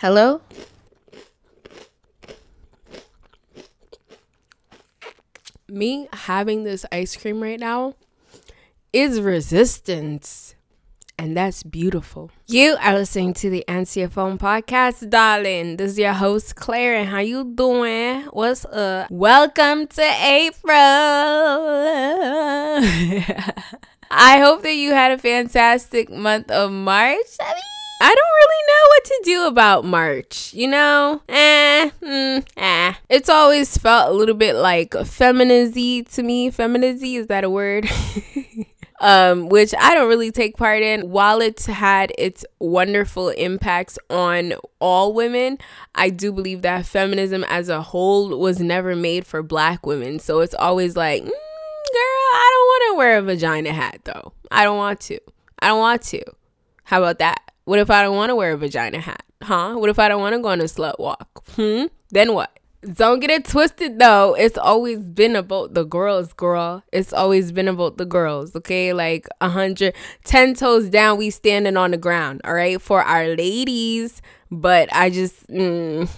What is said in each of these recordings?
Hello? Me having this ice cream right now is resistance. And that's beautiful. You are listening to the Phone podcast, darling. This is your host, Claire, and how you doing? What's up? Welcome to April. I hope that you had a fantastic month of March. I mean, I don't really know to do about March. You know, eh, mm, eh. It's always felt a little bit like feminazy to me. Feminazy is that a word? um, which I don't really take part in. While it's had its wonderful impacts on all women, I do believe that feminism as a whole was never made for black women. So it's always like, mm, girl, I don't want to wear a vagina hat though. I don't want to. I don't want to. How about that? What if I don't want to wear a vagina hat? Huh? What if I don't want to go on a slut walk? Hmm? Then what? Don't get it twisted though. It's always been about the girls, girl. It's always been about the girls, okay? Like a hundred, ten toes down, we standing on the ground, all right? For our ladies, but I just mm,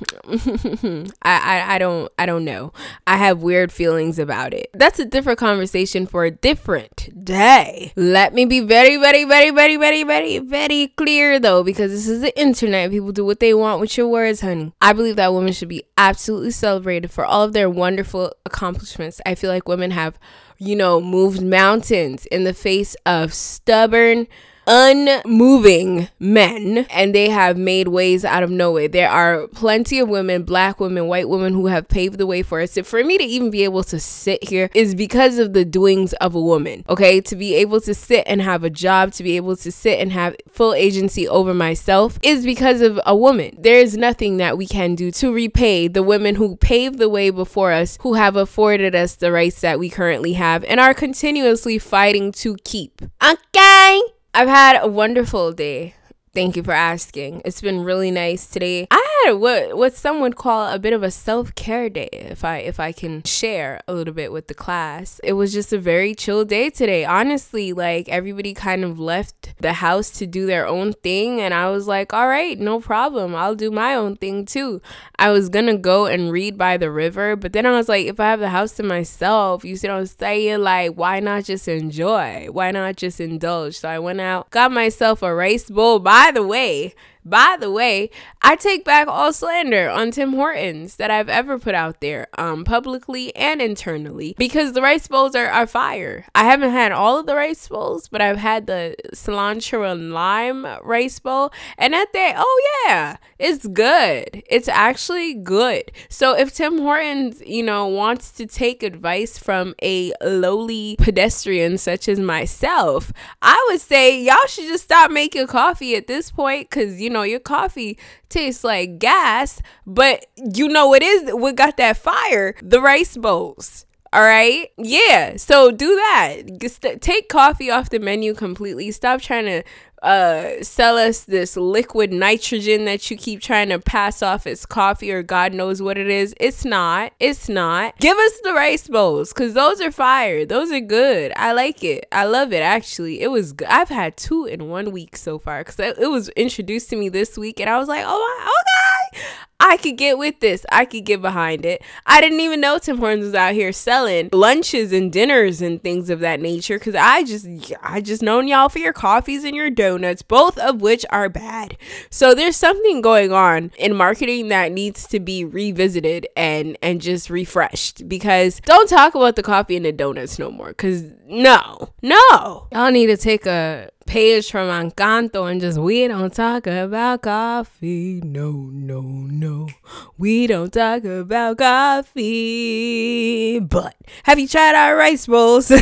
I, I I don't I don't know. I have weird feelings about it. That's a different conversation for a different day. Let me be very very very very very very very clear though because this is the internet. People do what they want with your words, honey. I believe that women should be absolutely celebrated for all of their wonderful accomplishments. I feel like women have, you know, moved mountains in the face of stubborn unmoving men and they have made ways out of nowhere. There are plenty of women, black women, white women who have paved the way for us. For me to even be able to sit here is because of the doings of a woman. Okay, to be able to sit and have a job, to be able to sit and have full agency over myself is because of a woman. There is nothing that we can do to repay the women who paved the way before us, who have afforded us the rights that we currently have and are continuously fighting to keep. Okay. I've had a wonderful day. Thank you for asking. It's been really nice today. I had what what some would call a bit of a self-care day if I if I can share a little bit with the class. It was just a very chill day today. Honestly, like everybody kind of left the house to do their own thing and I was like, "All right, no problem. I'll do my own thing too." I was going to go and read by the river, but then I was like, if I have the house to myself, you see what I'm saying? Like, why not just enjoy? Why not just indulge? So I went out, got myself a rice bowl by by the way, by the way, I take back all slander on Tim Hortons that I've ever put out there, um, publicly and internally, because the rice bowls are, are fire. I haven't had all of the rice bowls, but I've had the cilantro and lime rice bowl, and at that, oh yeah, it's good. It's actually good. So if Tim Hortons, you know, wants to take advice from a lowly pedestrian such as myself, I would say y'all should just stop making coffee at this point, cause you know, your coffee tastes like gas, but you know what is what got that fire? The rice bowls. All right. Yeah. So do that. Just take coffee off the menu completely. Stop trying to uh, sell us this liquid nitrogen that you keep trying to pass off as coffee or God knows what it is. It's not. It's not. Give us the rice bowls because those are fire. Those are good. I like it. I love it actually. It was good. I've had two in one week so far because it was introduced to me this week and I was like, oh my, okay. I could get with this. I could get behind it. I didn't even know Tim Hortons was out here selling lunches and dinners and things of that nature because I just I just known y'all for your coffees and your donuts, both of which are bad. So there's something going on in marketing that needs to be revisited and and just refreshed because don't talk about the coffee and the donuts no more because no, no. Y'all need to take a page from Encanto and just we don't talk about coffee. No, no, no. We don't talk about coffee. But have you tried our rice bowls? do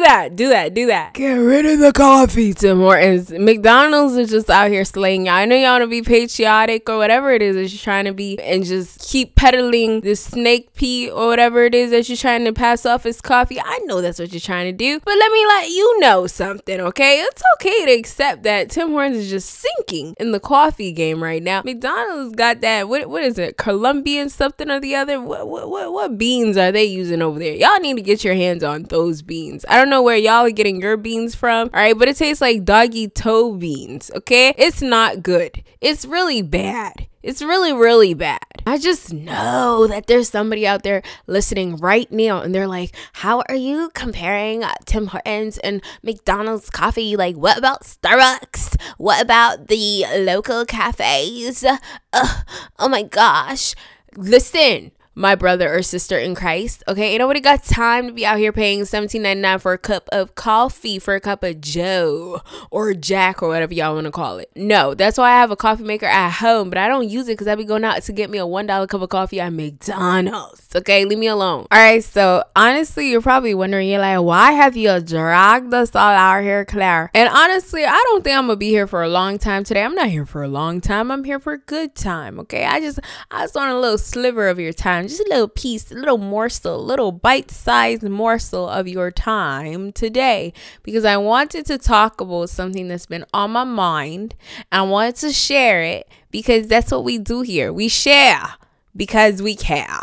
that, do that, do that. Get rid of the coffee, Tim Hortons. McDonald's is just out here slaying y'all. I know y'all want to be patriotic or whatever it is that you're trying to be and just keep peddling this snake pea or whatever it is that you're trying to pass off as coffee. I know that's what you're trying to do. But let me let you know something, okay? It's okay to accept that Tim Hortons is just sinking in the coffee game right now. McDonald's got that, what, what is it, Colombian something or the other? What, what, what, what beans are they using over there? Y'all need to get your hands on those beans. I don't know where y'all are getting your beans from, all right? But it tastes like doggy toe beans, okay? It's not good. It's really bad. It's really, really bad. I just know that there's somebody out there listening right now and they're like, How are you comparing uh, Tim Hortons and McDonald's coffee? Like, what about Starbucks? What about the local cafes? Ugh, oh my gosh. Listen, my brother or sister in Christ. Okay, ain't nobody got time to be out here paying $17.99 for a cup of coffee, for a cup of Joe or Jack or whatever y'all want to call it. No, that's why I have a coffee maker at home, but I don't use it because I be going out to get me a $1 cup of coffee at McDonald's. Okay, leave me alone. All right, so honestly, you're probably wondering, you're like, why have you dragged us all out here, Claire? And honestly, I don't think I'm gonna be here for a long time today. I'm not here for a long time. I'm here for a good time. Okay, I just I just want a little sliver of your time time, just a little piece, a little morsel, a little bite sized morsel of your time today because I wanted to talk about something that's been on my mind. I wanted to share it because that's what we do here. We share because we care.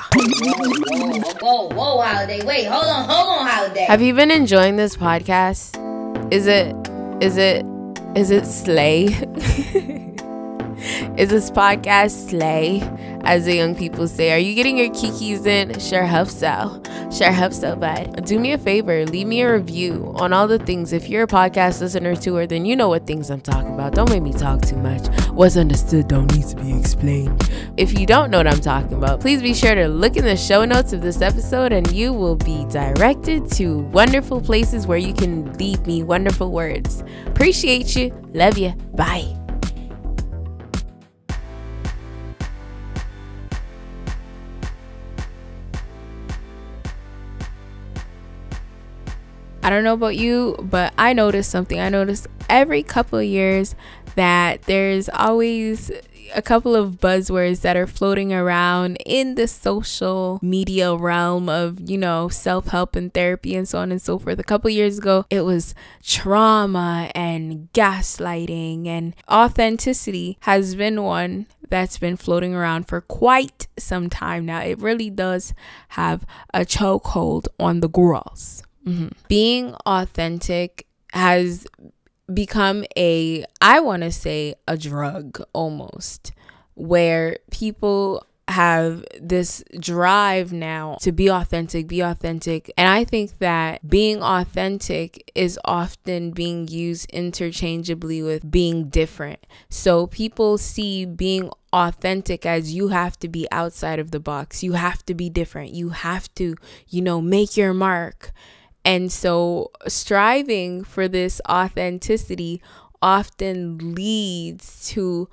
Whoa, whoa, holiday. Wait, hold on, hold on, holiday. Have you been enjoying this podcast? Is it, is it, is it slay? is this podcast slay? as the young people say. Are you getting your kikis in? Sure hope so. Sure hope so, bud. Do me a favor, leave me a review on all the things. If you're a podcast listener to her, then you know what things I'm talking about. Don't make me talk too much. What's understood don't need to be explained. If you don't know what I'm talking about, please be sure to look in the show notes of this episode and you will be directed to wonderful places where you can leave me wonderful words. Appreciate you. Love you. Bye. I don't know about you, but I noticed something. I noticed every couple of years that there's always a couple of buzzwords that are floating around in the social media realm of, you know, self help and therapy and so on and so forth. A couple years ago, it was trauma and gaslighting, and authenticity has been one that's been floating around for quite some time now. It really does have a chokehold on the girls. Mm-hmm. Being authentic has become a, I want to say, a drug almost, where people have this drive now to be authentic, be authentic. And I think that being authentic is often being used interchangeably with being different. So people see being authentic as you have to be outside of the box. You have to be different. You have to, you know, make your mark. And so, striving for this authenticity often leads to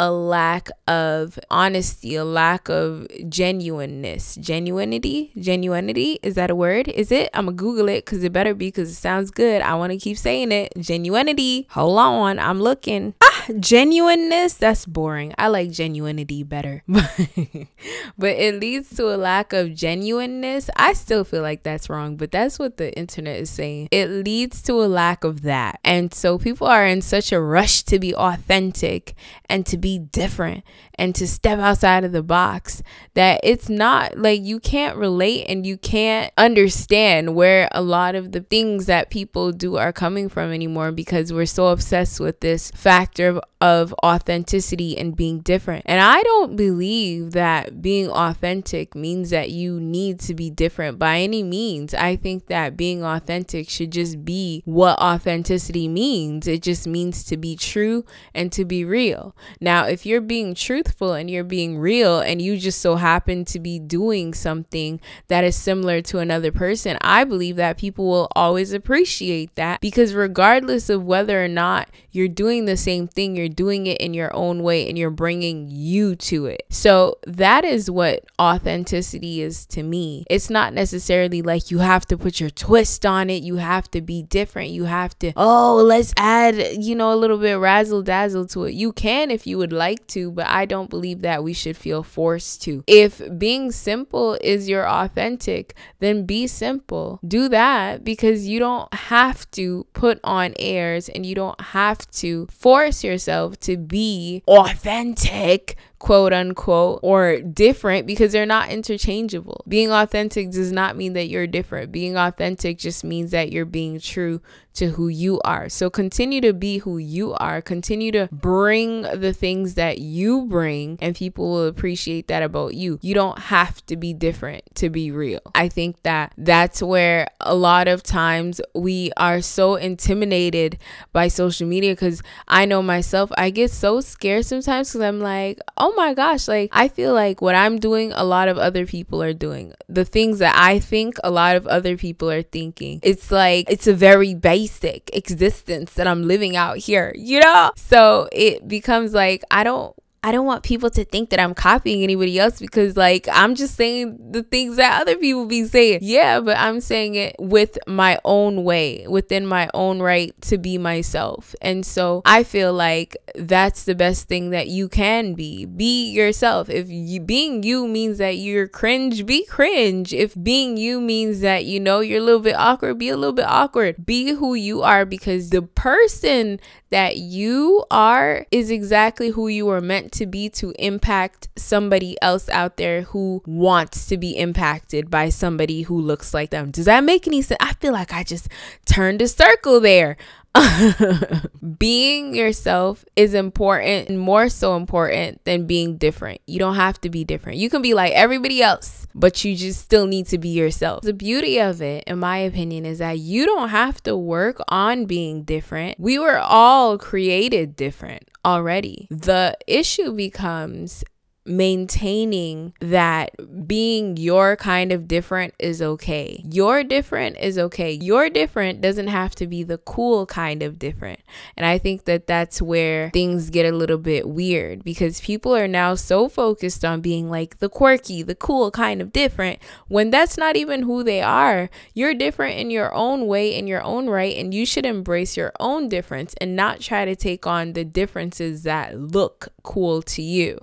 a lack of honesty, a lack of genuineness. Genuinity? Genuinity? Is that a word? Is it? I'm gonna Google it because it better be because it sounds good. I wanna keep saying it. Genuinity. Hold on, I'm looking. Ah, genuineness? That's boring. I like genuinity better. but it leads to a lack of genuineness. I still feel like that's wrong, but that's what the internet is saying. It leads to a lack of that. And so people are in such a rush to be authentic and to be be different and to step outside of the box that it's not like you can't relate and you can't understand where a lot of the things that people do are coming from anymore because we're so obsessed with this factor of, of authenticity and being different. And I don't believe that being authentic means that you need to be different by any means. I think that being authentic should just be what authenticity means. It just means to be true and to be real. Now, if you're being truthful and you're being real and you just so happen to be doing something that is similar to another person, I believe that people will always appreciate that because regardless of whether or not you're doing the same thing, you're doing it in your own way and you're bringing you to it. So that is what authenticity is to me. It's not necessarily like you have to put your twist on it, you have to be different, you have to, oh, let's add, you know, a little bit razzle dazzle to it. You can if you would like to, but I don't believe that we should feel forced to. If being simple is your authentic, then be simple. Do that because you don't have to put on airs and you don't have to force yourself to be authentic quote unquote, or different because they're not interchangeable. Being authentic does not mean that you're different. Being authentic just means that you're being true to who you are. So continue to be who you are. Continue to bring the things that you bring, and people will appreciate that about you. You don't have to be different to be real. I think that that's where a lot of times we are so intimidated by social media because I know myself, I get so scared sometimes because I'm like, oh oh my gosh, like I feel like what I'm doing, a lot of other people are doing. The things that I think, a lot of other people are thinking. It's like it's a very basic existence that I'm living out here, you know? So it becomes like I don't I don't want people to think that I'm copying anybody else because, like, I'm just saying the things that other people be saying. Yeah, but I'm saying it with my own way, within my own right to be myself. And so I feel like that's the best thing that you can be. Be yourself. If you, being you means that you're cringe, be cringe. If being you means that, you know, you're a little bit awkward, be a little bit awkward. Be who you are because the person that you are is exactly who you were meant to be to impact somebody else out there who wants to be impacted by somebody who looks like them. Does that make any sense? I feel like I just turned a circle there. being yourself is important and more so important than being different. You don't have to be different. You can be like everybody else, but you just still need to be yourself. The beauty of it, in my opinion, is that you don't have to work on being different. We were all created different already. The issue becomes maintaining that being your kind of different is okay. Your different is okay. Your different doesn't have to be the cool kind of different. And I think that that's where things get a little bit weird because people are now so focused on being like the quirky, the cool kind of different when that's not even who they are. You're different in your own way, in your own right, and you should embrace your own difference and not try to take on the differences that look cool to you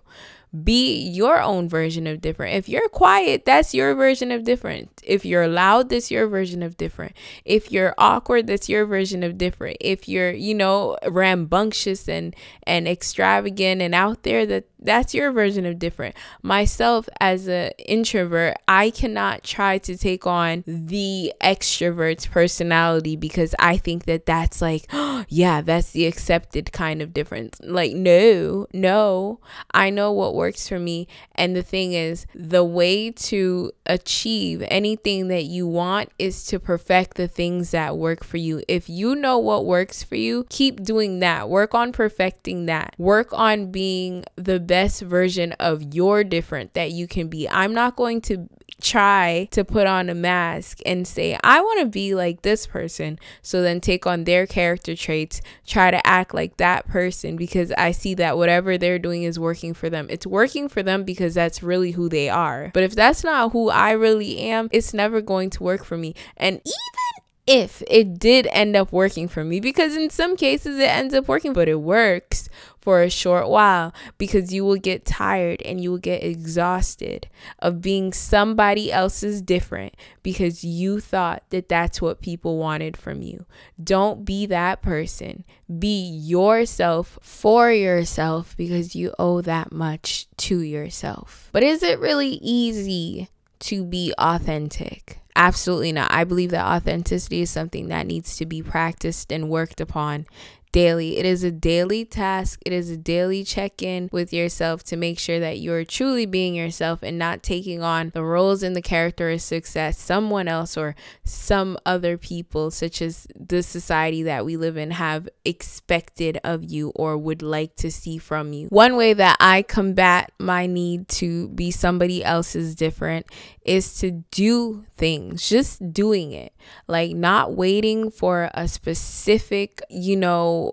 be your own version of different. If you're quiet, that's your version of different. If you're loud, that's your version of different. If you're awkward, that's your version of different. If you're, you know, rambunctious and and extravagant and out there, that that's your version of different. Myself as an introvert, I cannot try to take on the extrovert's personality because I think that that's like, oh, yeah, that's the accepted kind of difference. Like, no, no, I know what works for me. And the thing is, the way to achieve anything that you want is to perfect the things that work for you. If you know what works for you, keep doing that. Work on perfecting that. Work on being the best version of your different that you can be. I'm not going to try to put on a mask and say, I want to be like this person. So then take on their character traits, try to act like that person because I see that whatever they're doing is working for them. It's working for them because that's really who they are. But if that's not who I really am, it's never going to work for me. And even if it did end up working for me because in some cases it ends up working but it works for a short while because you will get tired and you will get exhausted of being somebody else's different because you thought that that's what people wanted from you. Don't be that person. Be yourself for yourself because you owe that much to yourself. But is it really easy to be authentic? Absolutely not. I believe that authenticity is something that needs to be practiced and worked upon daily. It is a daily task, it is a daily check in with yourself to make sure that you're truly being yourself and not taking on the roles and the characteristics that someone else or some other people, such as the society that we live in, have expected of you or would like to see from you. One way that I combat my need to be somebody else's different is to do things, just doing it, like not waiting for a specific, you know,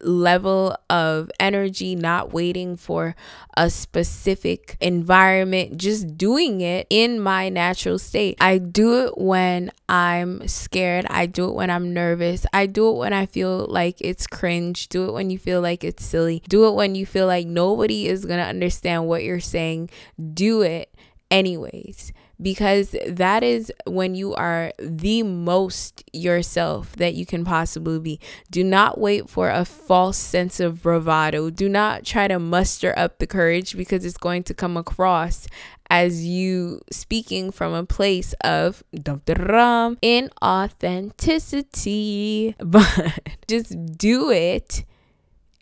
level of energy, not waiting for a specific environment, just doing it in my natural state. I do it when I'm scared. I do it when I'm nervous. I do it when I feel like it's cringe. Do it when you feel like it's silly. Do it when you feel like nobody is going to understand what you're saying. Do it anyways because that is when you are the most yourself that you can possibly be. Do not wait for a false sense of bravado. Do not try to muster up the courage because it's going to come across as you speaking from a place of inauthenticity. But just do it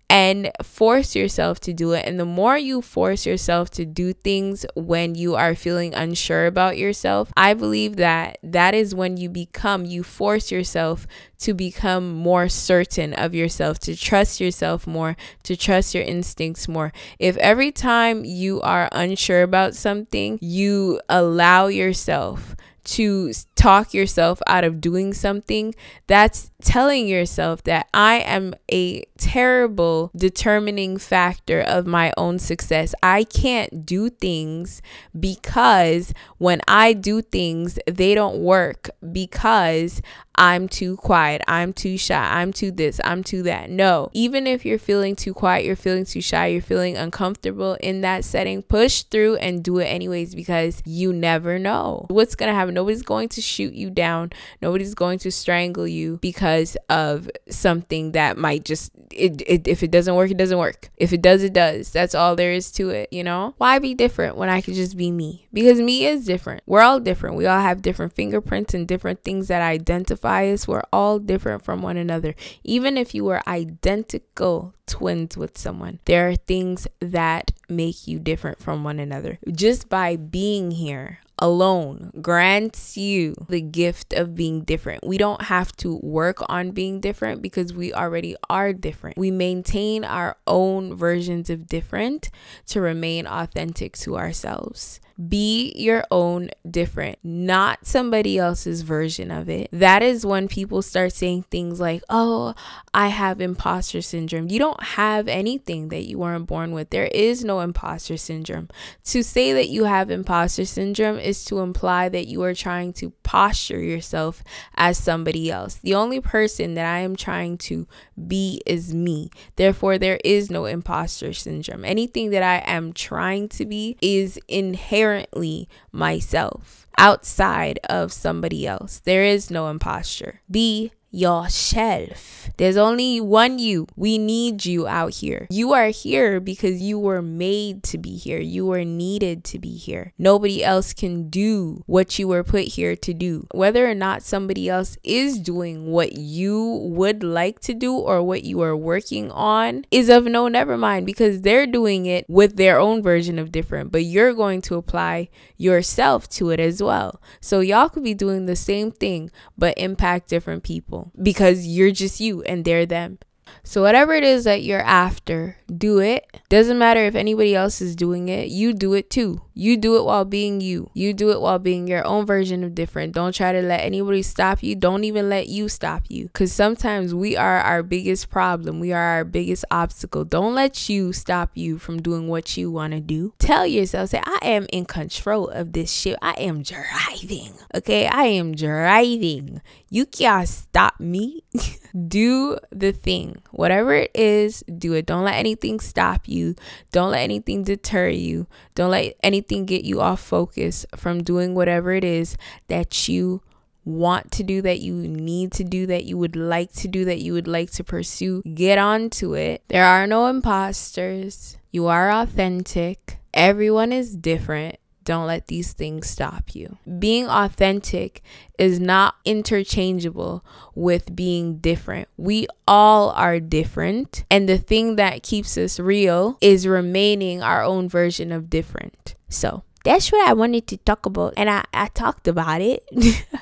and force yourself to do it. And the more you force yourself to do things when you are feeling unsure about yourself, I believe that that is when you become, you force yourself to become more certain of yourself, to trust yourself more, to trust your instincts more. If every time you are unsure about something, you allow yourself to talk yourself out of doing something, that's telling yourself that I am a terrible determining factor of my own success. I can't do things because when I do things, they don't work because I'm too quiet, I'm too shy, I'm too this, I'm too that. No, even if you're feeling too quiet, you're feeling too shy, you're feeling uncomfortable in that setting, push through and do it anyways because you never know what's going to happen. Nobody's going to shoot you down, nobody's going to strangle you because of something that might just, it, it, if it doesn't work, it doesn't work. If it does, it does. That's all there is to it, you know? Why be different when I could just be me? Because me is different. We're all different. We all have different fingerprints and different things that identify us. We're all different from one another. Even if you were identical twins with someone, there are things that make you different from one another. Just by being here alone grants you the gift of being different. We don't have to work on being different because we already are different. We maintain our own versions of different to remain authentic to ourselves. Be your own different, not somebody else's version of it. That is when people start saying things like, oh, I have imposter syndrome. You don't have anything that you weren't born with. There is no imposter syndrome. To say that you have imposter syndrome is to imply that you are trying to posture yourself as somebody else. The only person that I am trying to be is me. Therefore, there is no imposter syndrome. Anything that I am trying to be is inherent inherently myself outside of somebody else. There is no imposture. Be yourself. There's only one you. We need you out here. You are here because you were made to be here. You were needed to be here. Nobody else can do what you were put here to do. Whether or not somebody else is doing what you would like to do or what you are working on is of no never mind because they're doing it with their own version of different, but you're going to apply yourself to it as well. So y'all could be doing the same thing but impact different people because you're just you and they're them. So, whatever it is that you're after, do it. Doesn't matter if anybody else is doing it, you do it too. You do it while being you. You do it while being your own version of different. Don't try to let anybody stop you. Don't even let you stop you. Because sometimes we are our biggest problem, we are our biggest obstacle. Don't let you stop you from doing what you want to do. Tell yourself, say, I am in control of this shit. I am driving. Okay, I am driving. You can't stop me. do the thing. Whatever it is, do it. Don't let anything stop you. Don't let anything deter you. Don't let anything get you off focus from doing whatever it is that you want to do, that you need to do, that you would like to do, that you would like to pursue. Get on to it. There are no imposters. You are authentic. Everyone is different. Don't let these things stop you. Being authentic is not interchangeable with being different. We all are different. And the thing that keeps us real is remaining our own version of different. So that's what I wanted to talk about. And I, I talked about it.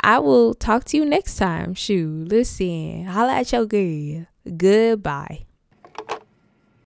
I will talk to you next time. Shoot, listen, holla at your girl. Goodbye.